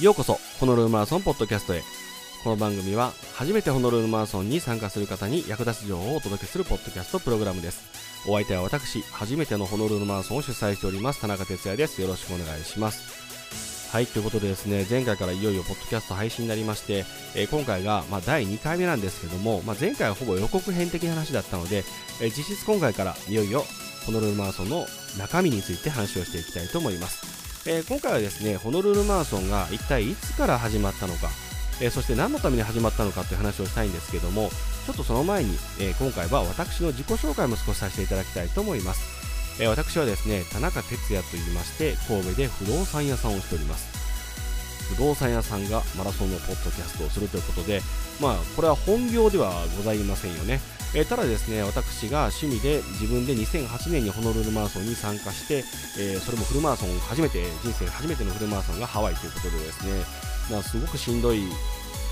ようこそホノルルマラソンポッドキャストへ。この番組は初めてホノルルマラソンに参加する方に役立つ情報をお届けするポッドキャストプログラムです。お相手は私初めてのホノルルマラソンを主催しております田中哲也です。よろしくお願いします。はいということでですね前回からいよいよポッドキャスト配信になりまして、えー、今回が、まあ、第2回目なんですけども、まあ、前回はほぼ予告編的な話だったので、えー、実質今回からいよいよホノルルマラソンの中身について話をしていきたいと思います。えー、今回はですねホノルルマラソンが一体いつから始まったのか、えー、そして何のために始まったのかという話をしたいんですけどもちょっとその前に、えー、今回は私の自己紹介も少しさせていただきたいと思います、え私はですね田中哲也と言いまして神戸で不動産屋さんをしております。不動産屋さんがマラソンのポッドキャストをするということでまあこれは本業ではございませんよね。えー、ただですね私が趣味で自分で2008年にホノルルマラソンに参加して、えー、それもフルマラソン初めて人生初めてのフルマラソンがハワイということでですね、まあ、すごくしんどい、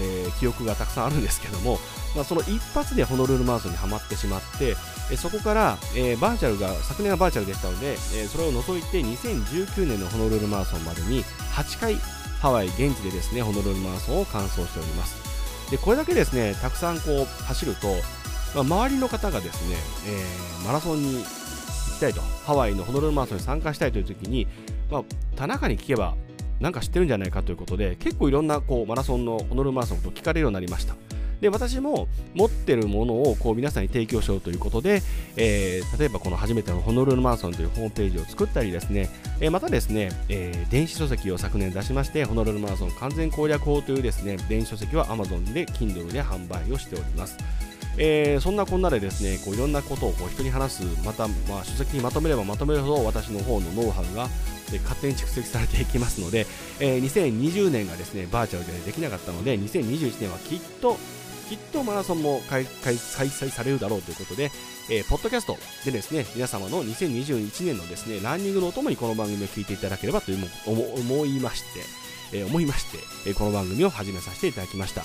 えー、記憶がたくさんあるんですけども、まあ、その一発でホノルルマラソンにはまってしまって、えそこから、えバーチャルが昨年はバーチャルでしたので、えそれを除いて2019年のホノルルマラソンまでに8回ハワイ現地でですねホノルルマラソンを完走しております。でこれだけですねたくさんこう走ると、周りの方がですね、えー、マラソンに行きたいと、ハワイのホノルルマラソンに参加したいという時に、まあ、田中に聞けば、なんか知ってるんじゃないかということで、結構いろんなこうマラソンの、ホノルルマラソンと聞かれるようになりました。で私も持ってるものをこう皆さんに提供しようということで、えー、例えばこの初めてのホノルルマラソンというホームページを作ったりですね、えー、またですね、えー、電子書籍を昨年出しましてホノルルマラソン完全攻略法というですね電子書籍は Amazon で Kindle で販売をしております。えー、そんなこんなでですねこういろんなことをこう人に話すまた、まあ、書籍にまとめればまとめるほど私の方のノウハウが勝手に蓄積されていきますので、えー、2020年がですねバーチャルでできなかったので2021年はきっときっとマラソンも開催されるだろうということで、えー、ポッドキャストでですね皆様の2021年のですねランニングのお供にこの番組を聞いていただければという思いまして、えー、思いまして、え、この番組を始めさせていただきました。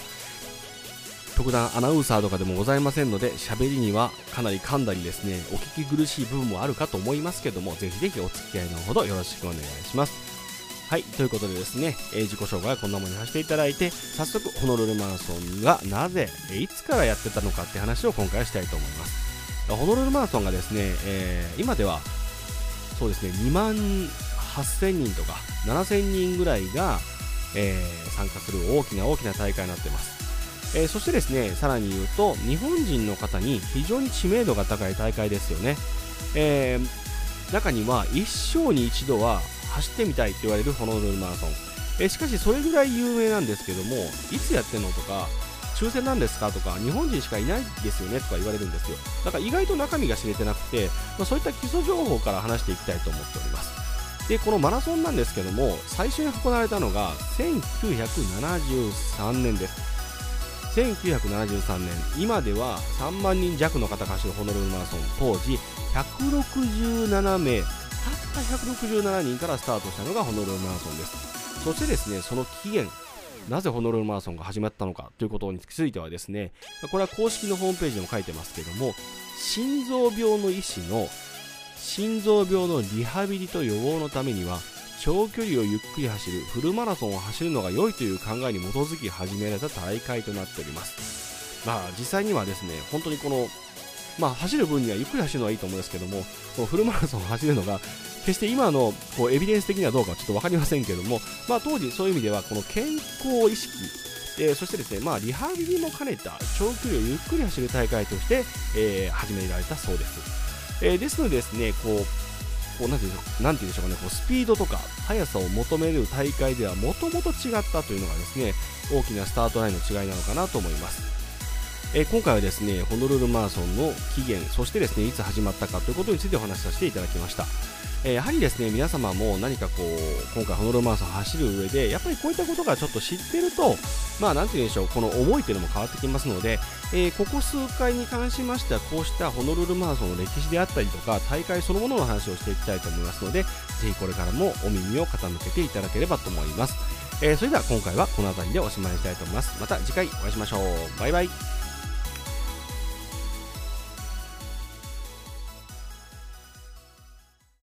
特段アナウンサーとかでもございませんので喋りにはかなり噛んだりですねお聞き苦しい部分もあるかと思いますけどもぜひぜひお付き合いのほどよろしくお願いします。はいということでですね、えー、自己紹介はこんなものにさせていただいて早速ホノルルマラソンがなぜえいつからやってたのかって話を今回はしたいと思います。ホノルルマラソンがですね、えー、今ではそうですね2万8000人とか7000人ぐらいが、え、参加する大きな大きな大会になってます。えー、そしてですねさらに言うと日本人の方に非常に知名度が高い大会ですよね、えー、中には一生に一度は走ってみたいと言われるホノルルマラソン、えー、しかしそれぐらい有名なんですけどもいつやってんのとか抽選なんですかとか日本人しかいないですよねとか言われるんですよ。だから意外と中身が知れてなくて、まあ、そういった基礎情報から話していきたいと思っております。でこのマラソンなんですけども最初に行われたのが1973年です。1973年今では3万人弱の方が走るホノルルマラソン。当時167名たった167人からスタートしたのがホノルルマラソンです。そしてですねその起源なぜホノルルマラソンが始まったのかということについてはですねこれは公式のホームページにも書いてますけども心臓病の医師の心臓病のリハビリと予防のためには長距離をゆっくり走るフルマラソンを走るのが良いという考えに基づき始められた大会となっております。まあ実際にはですね、本当にこの、まあ走る分にはゆっくり走るのはいいと思うんですけども、このフルマラソンを走るのが決して今のこうエビデンス的にはどうかちょっと分かりませんけども、まあ、当時そういう意味ではこの健康意識、えー、そしてですね、まあ、リハビリも兼ねた長距離をゆっくり走る大会として、えー、始められたそうです。えー、ですのでですね、こうこうなんていうんでしょうかね、こうスピードとか速さを求める大会ではもともと違ったというのがですね大きなスタートラインの違いなのかなと思います。え、今回はですねホノルルマラソンの起源そしてですねいつ始まったかということについてお話しさせていただきました。え、やはりですね皆様も何かこう今回ホノルルマラソン走る上でやっぱりこういったことがちょっと知ってるとまあなんて言うんでしょうこの思いというのも変わってきますので、え、ここ数回に関しましてはこうしたホノルルマラソンの歴史であったりとか大会そのものの話をしていきたいと思いますのでぜひこれからもお耳を傾けていただければと思います、えー、それでは今回はこの辺りでおしまいにしたいと思います。また次回お会いしましょう。バイバイ。